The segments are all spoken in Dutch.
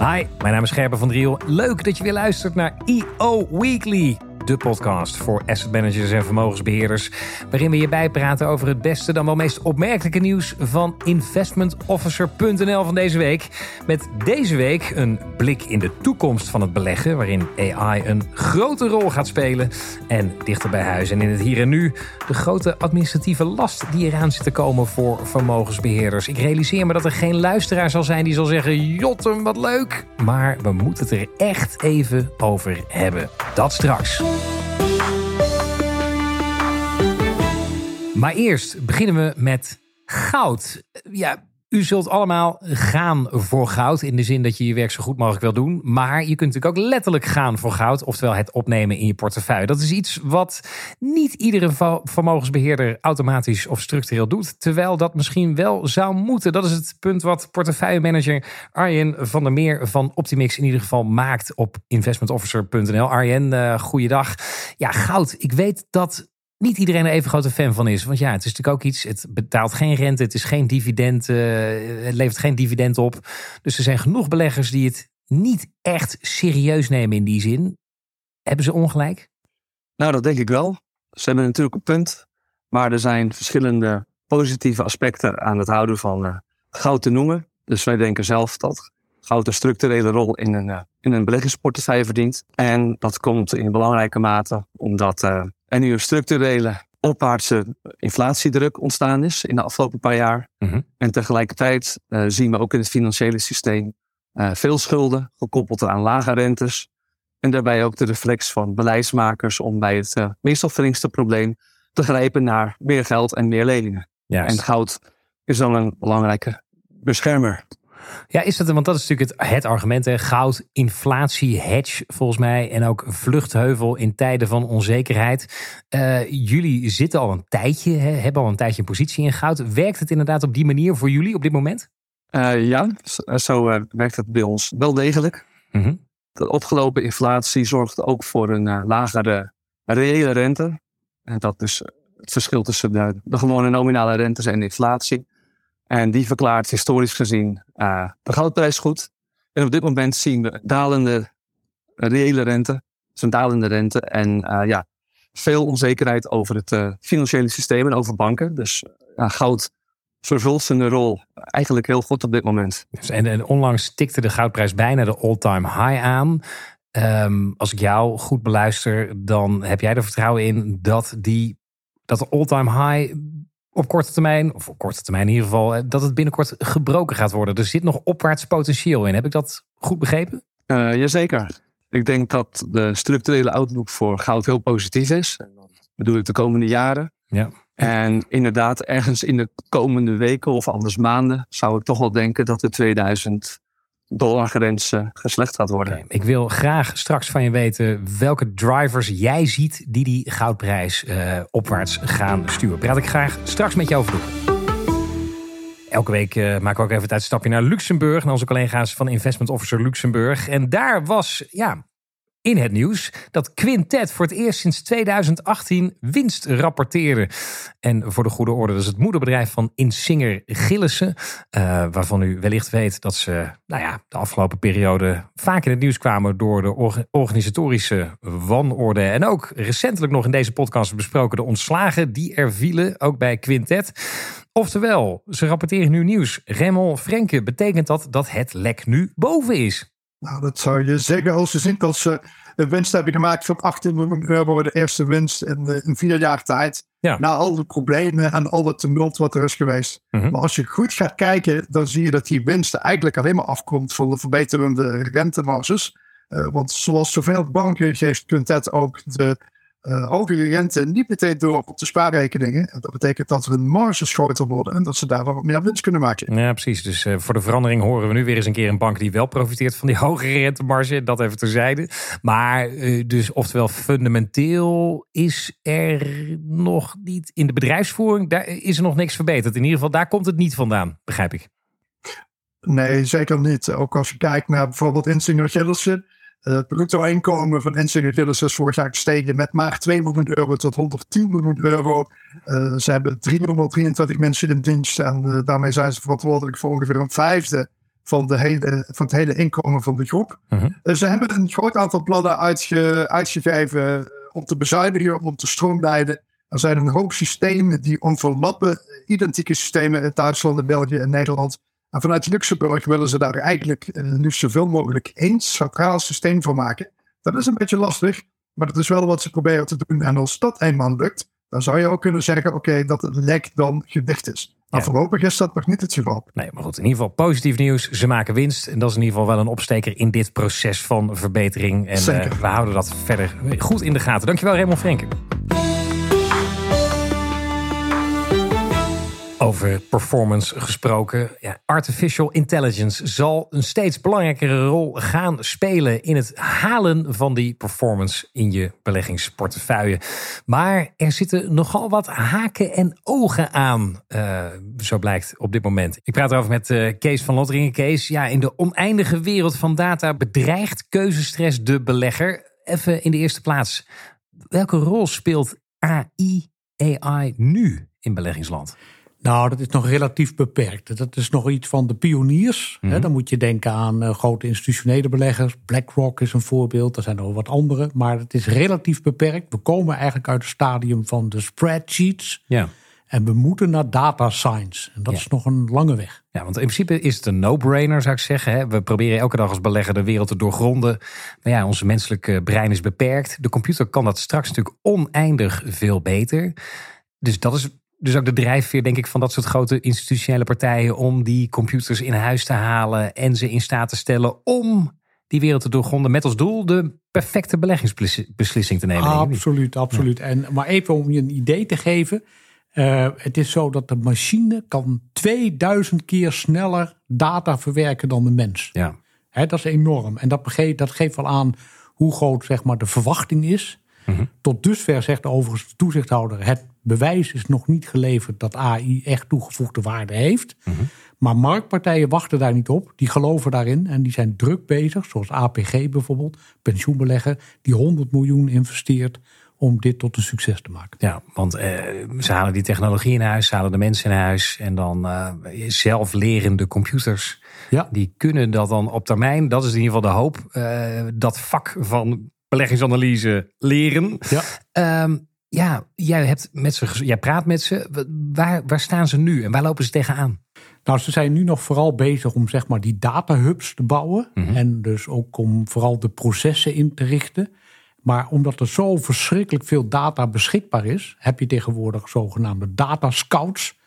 Hi, mijn naam is Gerben van Driel. Leuk dat je weer luistert naar EO Weekly de podcast voor asset managers en vermogensbeheerders. Waarin we je bijpraten over het beste, dan wel meest opmerkelijke nieuws van investmentofficer.nl van deze week. Met deze week een blik in de toekomst van het beleggen, waarin AI een grote rol gaat spelen. En dichter bij huis en in het hier en nu de grote administratieve last die eraan zit te komen voor vermogensbeheerders. Ik realiseer me dat er geen luisteraar zal zijn die zal zeggen: Jotten, wat leuk. Maar we moeten het er echt even over hebben. Dat straks. Maar eerst beginnen we met goud. Ja, u zult allemaal gaan voor goud. In de zin dat je je werk zo goed mogelijk wil doen. Maar je kunt natuurlijk ook letterlijk gaan voor goud. Oftewel het opnemen in je portefeuille. Dat is iets wat niet iedere vermogensbeheerder automatisch of structureel doet. Terwijl dat misschien wel zou moeten. Dat is het punt wat portefeuillemanager Arjen van der Meer van Optimix in ieder geval maakt op investmentofficer.nl. Arjen, uh, goeiedag. Ja, goud. Ik weet dat niet iedereen er even grote fan van is. Want ja, het is natuurlijk ook iets. Het betaalt geen rente, het is geen dividend, uh, het levert geen dividend op. Dus er zijn genoeg beleggers die het niet echt serieus nemen in die zin. Hebben ze ongelijk? Nou, dat denk ik wel. Ze hebben natuurlijk een punt. Maar er zijn verschillende positieve aspecten aan het houden van uh, goud te noemen. Dus wij denken zelf dat goud een structurele rol in een, uh, in een beleggingsportefeuille verdient. En dat komt in belangrijke mate omdat en nu een structurele opwaartse inflatiedruk ontstaan is in de afgelopen paar jaar. Mhm. En tegelijkertijd uh, zien we ook in het financiële systeem uh, veel schulden, gekoppeld aan lage rentes. En daarbij ook de reflex van beleidsmakers om bij het uh, meest opvallendste probleem te grijpen naar meer geld en meer leningen. En goud is dan een belangrijke beschermer. Ja, is dat, want dat is natuurlijk het, het argument. Hè? Goud, inflatie, hedge volgens mij. En ook vluchtheuvel in tijden van onzekerheid. Uh, jullie zitten al een tijdje, hè, hebben al een tijdje een positie in goud. Werkt het inderdaad op die manier voor jullie op dit moment? Uh, ja, zo uh, werkt het bij ons wel degelijk. Mhm. De opgelopen inflatie zorgt ook voor een lagere reële rente. En dat is het verschil tussen de, de gewone nominale rentes en inflatie. En die verklaart historisch gezien uh, de goudprijs goed. En op dit moment zien we dalende reële rente. Dus dalende rente. En uh, ja, veel onzekerheid over het uh, financiële systeem en over banken. Dus goud vervult zijn rol eigenlijk heel goed op dit moment. Dus en, en, onlangs tikte de goudprijs bijna de all-time high aan. Um, als ik jou goed beluister, dan heb jij er vertrouwen in dat die dat de all-time high op korte termijn, of op korte termijn in ieder geval, eh, dat het binnenkort gebroken gaat worden. Er zit nog opwaarts potentieel in. Heb ik dat goed begrepen? Uh, jazeker. Ik denk dat de structurele outlook voor goud heel positief is. Dat bedoel ik de komende jaren. Ja. En inderdaad, ergens in de komende weken of anders maanden zou ik toch wel denken dat de 2000 dollargrens geslecht gaat worden. Ik wil graag straks van je weten welke drivers jij ziet die die goudprijs uh, opwaarts gaan sturen. Praat ik graag straks met jou over. Elke week uh, maken we ook even een stapje naar Luxemburg. Naar onze collega's van Investment Officer Luxemburg. En daar was ja, in het nieuws dat Quintet voor het eerst sinds 2018 winst rapporteerde. En voor de goede orde, dat is het moederbedrijf van Insinger Gillissen. Uh, waarvan u wellicht weet dat ze nou ja, de afgelopen periode vaak in het nieuws kwamen door de organisatorische wanorde. En ook recentelijk nog in deze podcast besproken de ontslagen die er vielen, ook bij Quintet. Oftewel, ze rapporteren nu nieuws. Raymond Frenke, betekent dat dat het lek nu boven is? Nou, dat zou je zeggen als je ziet dat ze een winst hebben gemaakt van 18 miljoen euro. De eerste winst in, eh, in vier jaar tijd. Na al de problemen en al het tumult wat er is geweest. Mhm. Maar als je goed gaat kijken, dan zie je dat die winst eigenlijk alleen maar afkomt van de verbeterende rentemarges. Uh, want zoals zoveel banken geeft Quintet ook de uh, hogere rente niet meteen door op de spaarrekeningen. Dat betekent dat er een marges groter worden en dat ze daar wat meer winst kunnen maken. Ja, precies. Dus uh, voor de verandering horen we nu weer eens een keer een bank die wel profiteert van die hogere rentemarge. Dat even terzijde. Maar uh, dus oftewel fundamenteel is er nog niet in de bedrijfsvoering, daar is er nog niks verbeterd. In ieder geval, daar komt het niet vandaan, begrijp ik. Nee, zeker niet. Ook als je kijkt naar bijvoorbeeld Insinger Gillissen het eh, bruto-inkomen van Philips is vorig jaar gestegen met maar 2 miljoen euro tot 110 miljoen euro. Uh, ze hebben 323 mensen in dienst en uh, daarmee zijn ze verantwoordelijk voor ongeveer een vijfde van, de hele, van het hele inkomen van de groep. Uh Ze hebben een groot aantal plannen uitge, uitgegeven om te bezuinigen, om te stroomlijnen. Er zijn een hoop systemen die onverlappen, identieke systemen in Duitsland, in België en Nederland. En vanuit Luxemburg willen ze daar eigenlijk nu zoveel mogelijk één centraal systeem voor maken. Dat is een beetje lastig, maar dat is wel wat ze proberen te doen. En als dat eenmaal lukt, dan zou je ook kunnen zeggen oké, dat het lek dan gedicht is. Maar voorlopig is dat nog niet het geval. Nee, maar goed, in ieder geval positief nieuws. Ze maken winst. En dat is in ieder geval wel een opsteker in dit proces van verbetering. En uh, we houden dat verder goed in de gaten. Dankjewel, Raymond Frenken. Over performance gesproken. Ja, artificial intelligence zal een steeds belangrijkere rol gaan spelen in het halen van die performance in je beleggingsportefeuille. Maar er zitten nogal wat haken en ogen aan, uh, zo blijkt op dit moment. Ik praat erover met uh, Kees van Lotteringen. Kees, ja, in de oneindige wereld van data bedreigt keuzestress de belegger. Even in de eerste plaats, welke rol speelt AI, AI nu in beleggingsland? Nou, dat is nog relatief beperkt. Dat is nog iets van de pioniers. Mhm. Dan moet je denken aan uh, grote institutionele beleggers. BlackRock is een voorbeeld. Er zijn er wat andere. Maar het is relatief beperkt. We komen eigenlijk uit het stadium van de spreadsheets. Ja. En we moeten naar data science. En dat is nog een lange weg. Ja, want in principe is het een no-brainer, zou ik zeggen. We proberen elke dag als belegger de wereld te doorgronden. Maar ja, onze menselijke brein is beperkt. De computer kan dat straks natuurlijk oneindig veel beter. Dus dat is dus ook de drijfveer, denk ik, van dat soort grote institutionele partijen om die computers in huis te halen en ze in staat te stellen om die wereld te doorgronden met als doel de perfecte beleggingsbeslissing te nemen. Absoluut, absoluut. En, maar even om je een idee te geven. Uh, het is zo dat de machine kan 2000 keer sneller data verwerken dan de mens. Ja. He, dat is enorm. En dat, dat geeft wel aan hoe groot zeg maar, de verwachting is. Mhm. Tot dusver zegt overigens de toezichthouder: het bewijs is nog niet geleverd dat AI echt toegevoegde waarde heeft. Mhm. Maar marktpartijen wachten daar niet op. Die geloven daarin en die zijn druk bezig, zoals APG bijvoorbeeld, pensioenbelegger, die 100 miljoen investeert om dit tot een succes te maken. Ja, want eh, ze halen die technologie in huis, ze halen de mensen in huis en dan uh, zelflerende computers. Ja. Die kunnen dat dan op termijn, dat is in ieder geval de hoop, uh, dat vak van beleggingsanalyse leren. Ja. Um, ja, jij, hebt met ze, jij praat met ze. Waar, waar staan ze nu en waar lopen ze tegenaan? Nou, ze zijn nu nog vooral bezig om zeg maar die datahubs te bouwen. Mhm. En dus ook om vooral de processen in te richten. Maar omdat er zo verschrikkelijk veel data beschikbaar is, heb je tegenwoordig zogenaamde data scouts.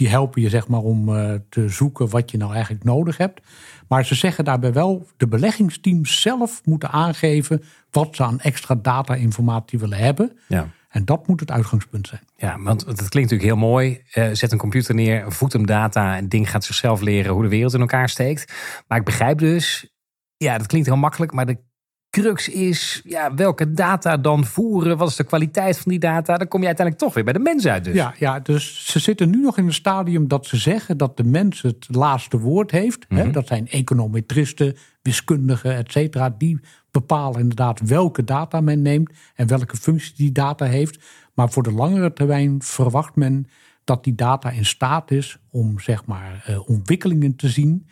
Die helpen je zeg maar om uh, te zoeken wat je nou eigenlijk nodig hebt. Maar ze zeggen daarbij wel, de beleggingsteams zelf moeten aangeven wat ze aan extra data-informatie willen hebben. Ja. En dat moet het uitgangspunt zijn. Ja, want het klinkt natuurlijk heel mooi. Uh, zet een computer neer, voed hem data. En het ding gaat zichzelf leren hoe de wereld in elkaar steekt. Maar ik begrijp dus, ja, dat klinkt heel makkelijk. Maar de crux is, ja, welke data dan voeren? Wat is de kwaliteit van die data? Dan kom je uiteindelijk toch weer bij de mens uit. Dus. Ja, ja, dus ze zitten nu nog in een stadium dat ze zeggen dat de mens het laatste woord heeft. Mhm. Dat zijn econometristen, wiskundigen, et cetera. Die bepalen inderdaad welke data men neemt en welke functie die data heeft. Maar voor de langere termijn verwacht men dat die data in staat is om zeg maar uh, ontwikkelingen te zien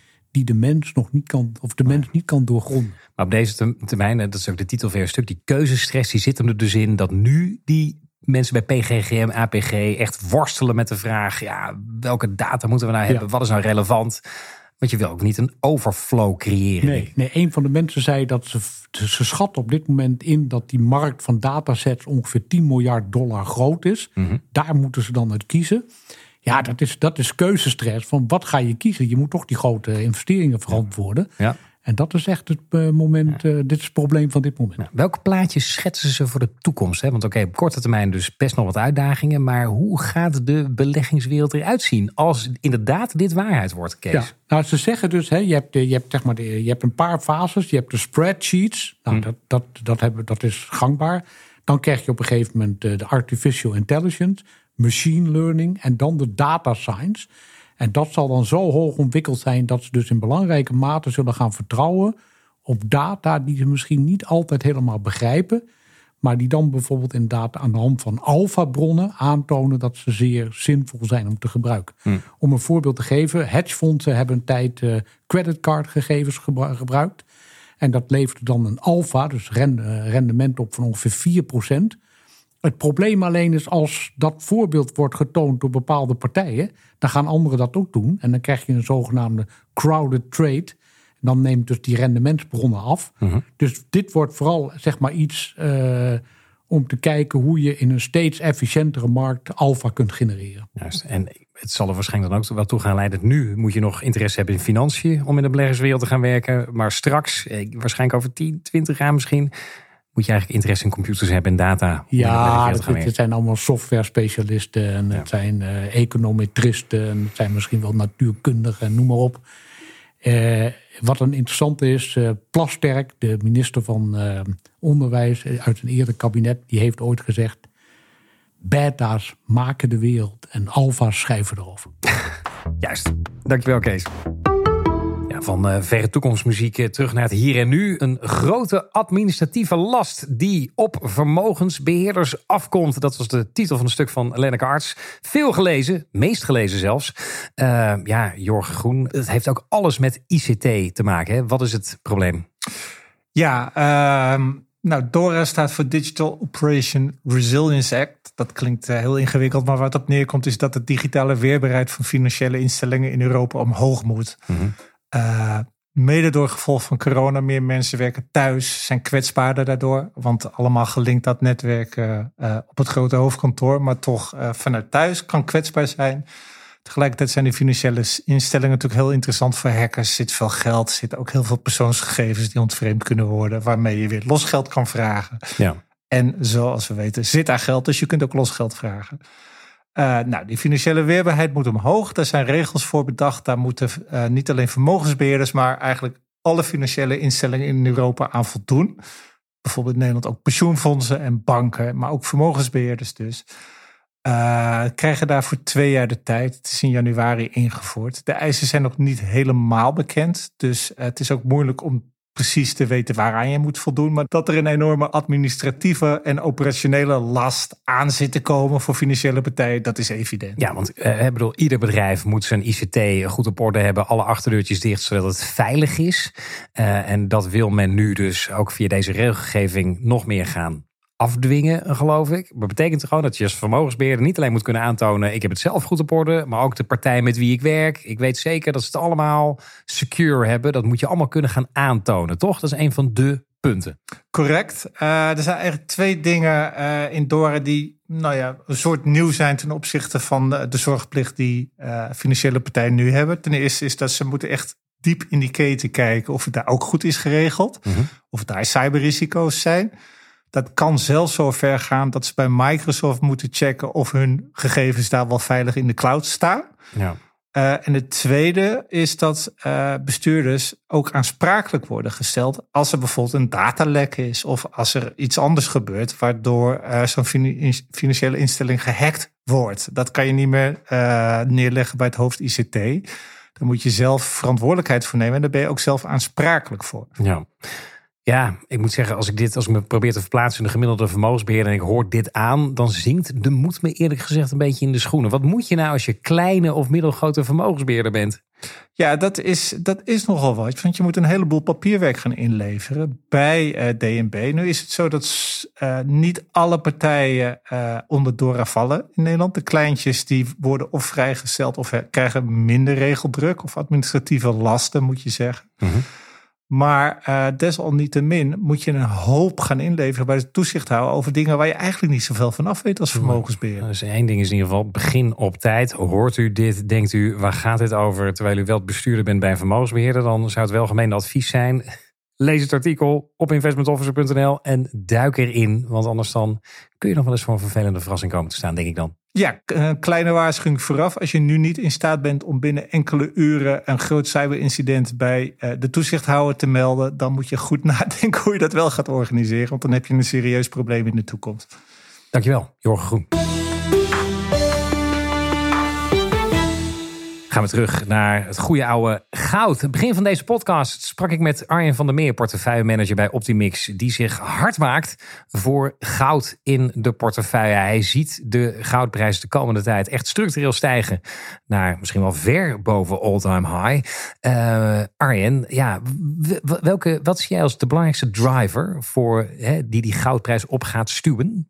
die de mens nog niet kan, of de mens niet kan doorgronden. Maar op deze termijn, dat is ook de titel van je stuk, die keuzestress, die zit hem er dus in dat nu die mensen bij PGGM, APG echt worstelen met de vraag, ja, welke data moeten we nou hebben? Wat is nou relevant? Want je wil ook niet een overflow creëren. Nee, nee een van de mensen zei dat ze, ze schat op dit moment in dat die markt van datasets ongeveer 10 miljard dollar groot is. Mhm. Daar moeten ze dan uit kiezen. Ja, dat is, dat is keuzestress. Van wat ga je kiezen? Je moet toch die grote investeringen verantwoorden. Ja. En dat is echt het eh, moment, uh, dit is het probleem van dit moment. Nou, welke plaatjes schetsen ze voor de toekomst? Hè? Want oké, op korte termijn dus best nog wat uitdagingen. Maar hoe gaat de beleggingswereld eruit zien als inderdaad dit waarheid wordt, Kees? Ja, nou, ze zeggen dus, hè, je, hebt, je, hebt, zeg maar, de, je hebt een paar fases. Je hebt de spreadsheets. Nou, hm. dat, dat, dat, hebben, dat is gangbaar. Dan krijg je op een gegeven moment de artificial intelligence, machine learning en dan de data science. En dat zal dan zo hoog ontwikkeld zijn dat ze dus in belangrijke mate zullen gaan vertrouwen op data die ze misschien niet altijd helemaal begrijpen. Maar die dan bijvoorbeeld inderdaad aan de hand van alfa-bronnen aantonen dat ze zeer zinvol zijn om te gebruiken. Hm. Om een voorbeeld te geven, hedgefondsen hebben een tijd uh, creditcardgegevens gebruikt. En dat leverde dan een alfa, dus rendement op van ongeveer 4%. Het probleem alleen is als dat voorbeeld wordt getoond door bepaalde partijen, dan gaan anderen dat ook doen. En dan krijg je een zogenaamde crowded trade. Dan neemt dus die rendementsbronnen af. Mhm. Dus dit wordt vooral zeg maar iets uh, om te kijken hoe je in een steeds efficiëntere markt alfa kunt genereren. Juist. En het zal er waarschijnlijk dan ook wel toe gaan leiden. Nu moet je nog interesse hebben in financiën om in de beleggerswereld te gaan werken. Maar straks, eh, waarschijnlijk over 10, 20 jaar misschien, moet je eigenlijk interesse in computers hebben en data. Ja, het, zijn allemaal software specialisten en het zijn uh, econometristen en het zijn misschien wel natuurkundigen, noem maar op. Uh, wat een interessante is, uh, Plasterk, de minister van Onderwijs uit een eerder kabinet, die heeft ooit gezegd: beta's maken de wereld en alfa's schrijven erover. Juist. Dankjewel, Kees. Ja, van uh, verre toekomstmuziek eh, terug naar het hier en nu. Een grote administratieve last die op vermogensbeheerders afkomt. Dat was de titel van een stuk van Lenneke Arts. Veel gelezen, meest gelezen zelfs. Uh, ja, Jorg Groen, het heeft ook alles met ICT te maken. Hè? Wat is het probleem? Ja, uh, nou, DORA staat voor Digital Operation Resilience Act. Dat klinkt heel ingewikkeld, maar wat op neerkomt is dat de digitale weerbaarheid van financiële instellingen in Europa omhoog moet. Mm uh, mede door gevolg van corona, meer mensen werken thuis, zijn kwetsbaarder daardoor. Want allemaal gelinkt dat netwerk uh, op het grote hoofdkantoor, maar toch vanuit thuis kan kwetsbaar zijn. Tegelijkertijd zijn die financiële instellingen natuurlijk heel interessant voor hackers. Er zit veel geld, er zitten ook heel veel persoonsgegevens die ontvreemd kunnen worden, waarmee je weer losgeld kan vragen. Ja. En zoals we weten zit daar geld, dus je kunt ook losgeld vragen. Uh, nou, die financiële weerbaarheid moet omhoog. Daar zijn regels voor bedacht. Daar moeten uh, niet alleen vermogensbeheerders, maar eigenlijk alle financiële instellingen in Europa aan voldoen. Bijvoorbeeld in Nederland ook pensioenfondsen en banken, maar ook vermogensbeheerders dus. Uh, krijgen daarvoor twee jaar de tijd. Het is in januari ingevoerd. De eisen zijn nog niet helemaal bekend. Dus het is ook moeilijk om precies te weten waaraan je moet voldoen. Maar dat er een enorme administratieve en operationele last aan zit te komen voor financiële partijen, dat is evident. Ja, want uh, bedoel, ieder bedrijf moet zijn ICT goed op orde hebben, alle achterdeurtjes dicht, zodat het veilig is. Uh, en dat wil men nu dus ook via deze regelgeving nog meer gaan afdwingen, geloof ik. Dat betekent gewoon dat je als vermogensbeheerder niet alleen moet kunnen aantonen: ik heb het zelf goed op orde, maar ook de partij met wie ik werk. Ik weet zeker dat ze het allemaal secure hebben. Dat moet je allemaal kunnen gaan aantonen, toch? Dat is een van de punten. Correct. Uh, er zijn eigenlijk twee dingen uh, in Dora die nou ja, een soort nieuw zijn ten opzichte van de, de zorgplicht die uh, financiële partijen nu hebben. Ten eerste is dat ze moeten echt diep in die keten kijken of het daar ook goed is geregeld. Mm -hmm. Of daar cyberrisico's zijn. Dat kan zelfs zo ver gaan dat ze bij Microsoft moeten checken of hun gegevens daar wel veilig in de cloud staan. Ja. Uh, en het tweede is dat uh, bestuurders ook aansprakelijk worden gesteld als er bijvoorbeeld een datalek is of als er iets anders gebeurt waardoor uh, zo'n financiële instelling gehackt wordt. Dat kan je niet meer neerleggen bij het hoofd ICT. Daar moet je zelf verantwoordelijkheid voor nemen en daar ben je ook zelf aansprakelijk voor. Ja. Ja, ik moet zeggen, als ik dit, als ik me probeer te verplaatsen in de gemiddelde vermogensbeheerder en ik hoor dit aan, dan zinkt de moed me eerlijk gezegd een beetje in de schoenen. Wat moet je nou als je kleine of middelgrote vermogensbeheerder bent? Ja, dat is, dat is nogal wat. Want je moet een heleboel papierwerk gaan inleveren bij uh, eh, DNB. Nu is het zo dat uh, niet alle partijen uh, onder Dora vallen in Nederland. De kleintjes die worden of vrijgesteld of krijgen minder regeldruk of administratieve lasten, moet je zeggen. Mm maar uh, desalniettemin moet je een hoop gaan inleveren bij het toezichthouder over dingen waar je eigenlijk niet zoveel van af weet als vermogensbeheer. Dus één ding is in ieder geval, begin op tijd. Hoort u dit, denkt u, waar gaat dit over? Terwijl u wel bestuurder bent bij een vermogensbeheerder, dan zou het wel gemeen advies zijn. Lees het artikel op investmentofficer.nl en duik erin. Want anders dan kun je nog wel eens voor een vervelende verrassing komen te staan, denk ik dan. Ja, een kleine waarschuwing vooraf. Als je nu niet in staat bent om binnen enkele uren een groot cyberincident bij eh, de toezichthouder te melden, dan moet je goed nadenken hoe je dat wel gaat organiseren. Want dan heb je een serieus probleem in de toekomst. Dankjewel, Jorgen Groen. Gaan we terug naar het goede oude goud. Begin van deze podcast sprak ik met Arjen van der Meer, portefeuillemanager bij Optimix, die zich hard maakt voor goud in de portefeuille. Hij ziet de goudprijs de komende tijd echt structureel stijgen naar misschien wel ver boven all-time high. Uh, Arjen, ja, welke, wat zie jij als de belangrijkste driver voor hè, die die goudprijs op gaat stuwen?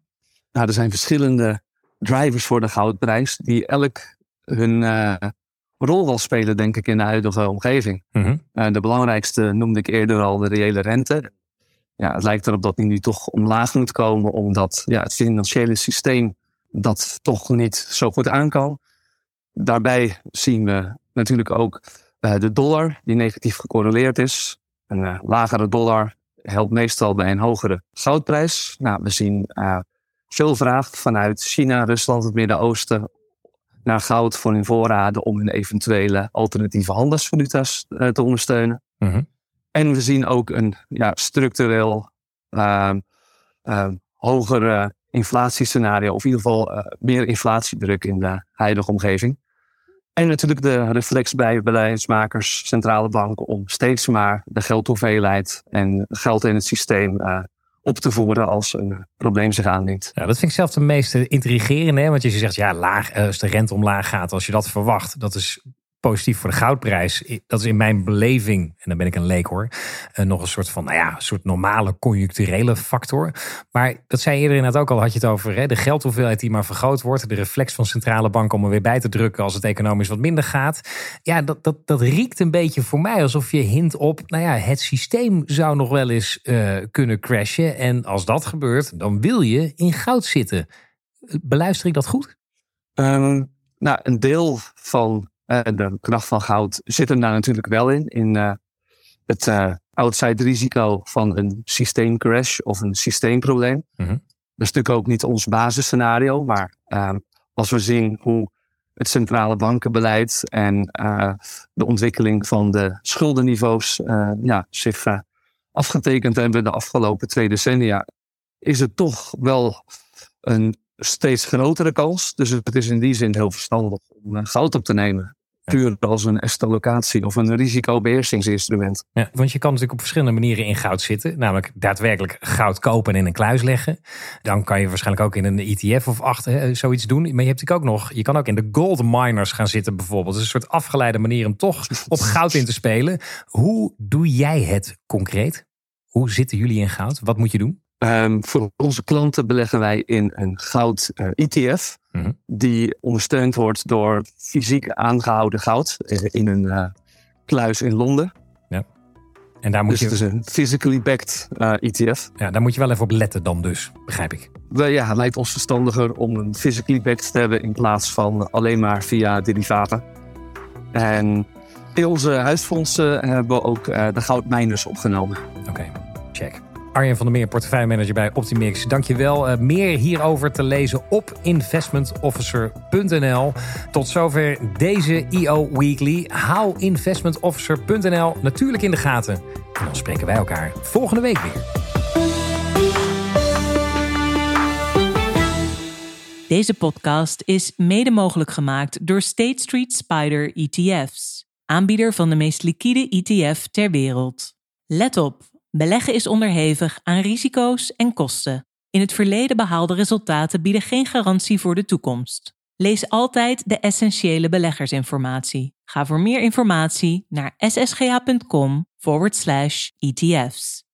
Nou, er zijn verschillende drivers voor de goudprijs die elk hun uh, rol wel spelen, denk ik, in de huidige omgeving. Mhm. uh, de belangrijkste noemde ik eerder al de reële rente. Ja, het lijkt erop dat die nu toch omlaag moet komen, omdat ja, het financiële systeem dat toch niet zo goed aan kan. Daarbij zien we natuurlijk ook uh, de dollar, die negatief gecorreleerd is. Een lagere dollar helpt meestal bij een hogere goudprijs. Nou, we zien veel vraag vanuit China, Rusland, het Midden-Oosten naar goud voor hun voorraden om hun eventuele alternatieve handelsvaluta's uh, te ondersteunen. Mhm. En we zien ook een ja, structureel uh, uh, hoger inflatiescenario, of in ieder geval uh, meer inflatiedruk in de huidige omgeving. En natuurlijk de reflex bij beleidsmakers, centrale banken, om steeds maar de geldhoeveelheid en geld in het systeem op te voeren als een probleem zich aandient. Ja, dat vind ik zelf de meest intrigerende. Want je zegt, ja, laag, eh, als de rente omlaag gaat, als je dat verwacht, dat is positief voor de goudprijs. Dat is in mijn beleving, en dan ben ik een leek hoor, eh, nog een soort van, nou ja, een soort normale conjuncturele factor. Maar dat zei eerder inderdaad ook al, had je het over hè, de geldhoeveelheid die maar vergroot wordt. De reflex van centrale banken om er weer bij te drukken als het economisch wat minder gaat. Ja, dat, dat, dat riekt een beetje voor mij alsof je hint op, nou ja, het systeem zou nog wel eens uh, kunnen crashen. En als dat gebeurt, dan wil je in goud zitten. Beluister ik dat goed? Um, nou, een deel van de kracht van goud zit er daar natuurlijk wel in. In uh, het uh, outside risico van een systeemcrash of een systeemprobleem. Mm -hmm. Dat is natuurlijk ook niet ons basisscenario. Maar ehm, als we zien hoe het centrale bankenbeleid en de ontwikkeling van de schuldenniveaus ja, zich afgetekend hebben de afgelopen twee decennia, is het toch wel een steeds grotere kans. Dus het is in die zin heel verstandig om goud op te nemen puur als een estolocatie of een risicobeheersingsinstrument. Ja, want je kan natuurlijk op verschillende manieren in goud zitten. Namelijk daadwerkelijk goud kopen en in een kluis leggen. Dan kan je waarschijnlijk ook in een ETF of achter zoiets doen. Maar je hebt natuurlijk ook nog, je kan ook in de gold miners gaan zitten bijvoorbeeld. Dat is een soort afgeleide manier om toch op goud in te spelen. Hoe doe jij het concreet? Hoe zitten jullie in goud? Wat moet je doen? Um, voor onze klanten beleggen wij in een goud uh, ETF. Mhm. Die ondersteund wordt door fysiek aangehouden goud in een uh, kluis in Londen. Ja. En daar moet dus je... het is een physically backed uh, ETF. Ja, daar moet je wel even op letten dan dus, begrijp ik. Ja, het lijkt ons verstandiger om een physically backed te hebben in plaats van alleen maar via derivaten. En in onze huisfondsen hebben we ook uh, de goudmijners opgenomen. Oké, check. Arjen van der Meer, portefeuillemanager bij Optimix. Dankjewel. Uh, meer hierover te lezen op investmentofficer.nl. Tot zover deze EO Weekly. Hou investmentofficer.nl natuurlijk in de gaten. En dan spreken wij elkaar volgende week weer. Deze podcast is mede mogelijk gemaakt door State Street Spider ETF's, aanbieder van de meest liquide ETF ter wereld. Let op. Beleggen is onderhevig aan risico's en kosten. In het verleden behaalde resultaten bieden geen garantie voor de toekomst. Lees altijd de essentiële beleggersinformatie. Ga voor meer informatie naar ssga.com/etf's.